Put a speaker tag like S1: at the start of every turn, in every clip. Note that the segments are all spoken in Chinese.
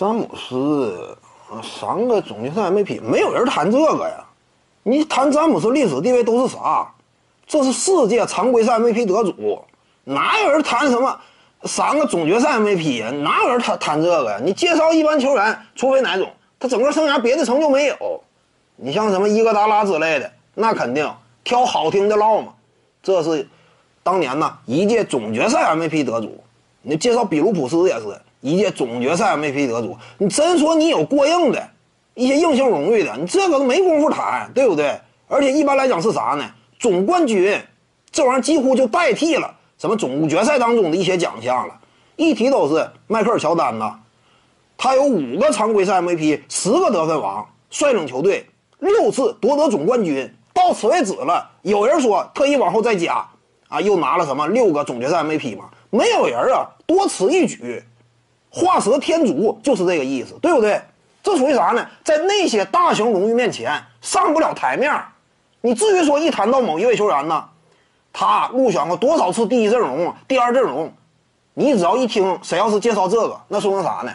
S1: 詹姆斯，三个总决赛 MVP，没有人谈这个呀。你谈詹姆斯历史地位都是啥？这是世界常规赛 MVP 得主，哪有人谈什么三个总决赛 MVP 呀？哪有人谈谈这个呀？你介绍一般球员，除非哪种，他整个生涯别的成就没有。你像什么伊戈达拉之类的，那肯定挑好听的唠嘛。这是当年呢一届总决赛 MVP 得主。你介绍比卢普斯也是一届总决赛 MVP 得主。你真说你有过硬的一些硬性荣誉的，你这个都没工夫谈，对不对？而且一般来讲是啥呢？总冠军这玩意儿几乎就代替了什么总决赛当中的一些奖项了。一提都是迈克尔乔丹呐，他有五个常规赛 MVP，十个得分王，率领球队。六次夺得总冠军，到此为止了。有人说特意往后再加，啊，又拿了什么六个总决赛 MVP 嘛？没有人啊，多此一举，画蛇添足就是这个意思，对不对？这属于啥呢？在那些大型荣誉面前上不了台面你至于说一谈到某一位球员呢，他入选过多少次第一阵容、第二阵容，你只要一听谁要是介绍这个，那说明啥呢？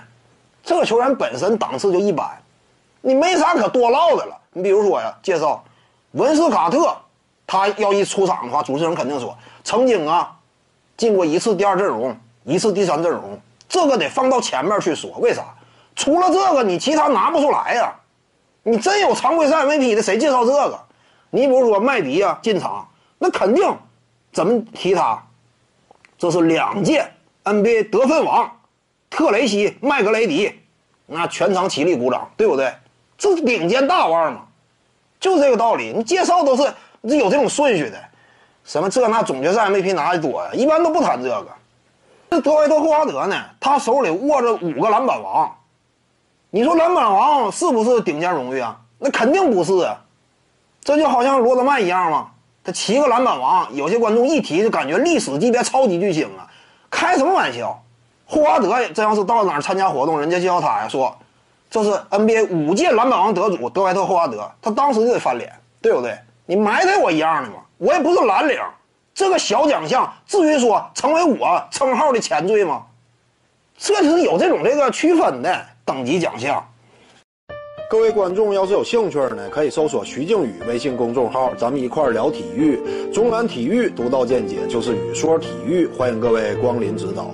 S1: 这个球员本身档次就一般，你没啥可多唠的了。你比如说呀，介绍文斯卡特，他要一出场的话，主持人肯定说曾经啊进过一次第二阵容，一次第三阵容，这个得放到前面去说。为啥？除了这个，你其他拿不出来呀。你真有常规赛 MVP 的，谁介绍这个？你比如说麦迪呀进场，那肯定怎么提他？这是两届 NBA 得分王，特雷西麦格雷迪，那全场起立鼓掌，对不对？这是顶尖大腕嘛，就这个道理。你介绍都是有这种顺序的，什么这那总决赛 MVP 拿的多呀，一般都不谈这个。这德怀特·霍华德呢，他手里握着五个篮板王，你说篮板王是不是顶尖荣誉啊？那肯定不是啊。这就好像罗德曼一样嘛，他七个篮板王，有些观众一提就感觉历史级别超级巨星啊，开什么玩笑？霍华德这要是到哪儿参加活动，人家就要他呀说。这是 NBA 五届篮板王得主德怀特·霍华德，他当时就得翻脸，对不对？你埋汰我一样的嘛，我也不是蓝领，这个小奖项至于说成为我称号的前缀吗？这就是有这种这个区分的等级奖项。
S2: 各位观众要是有兴趣呢，可以搜索徐静宇微信公众号，咱们一块儿聊体育，中南体育独到见解就是语说体育，欢迎各位光临指导。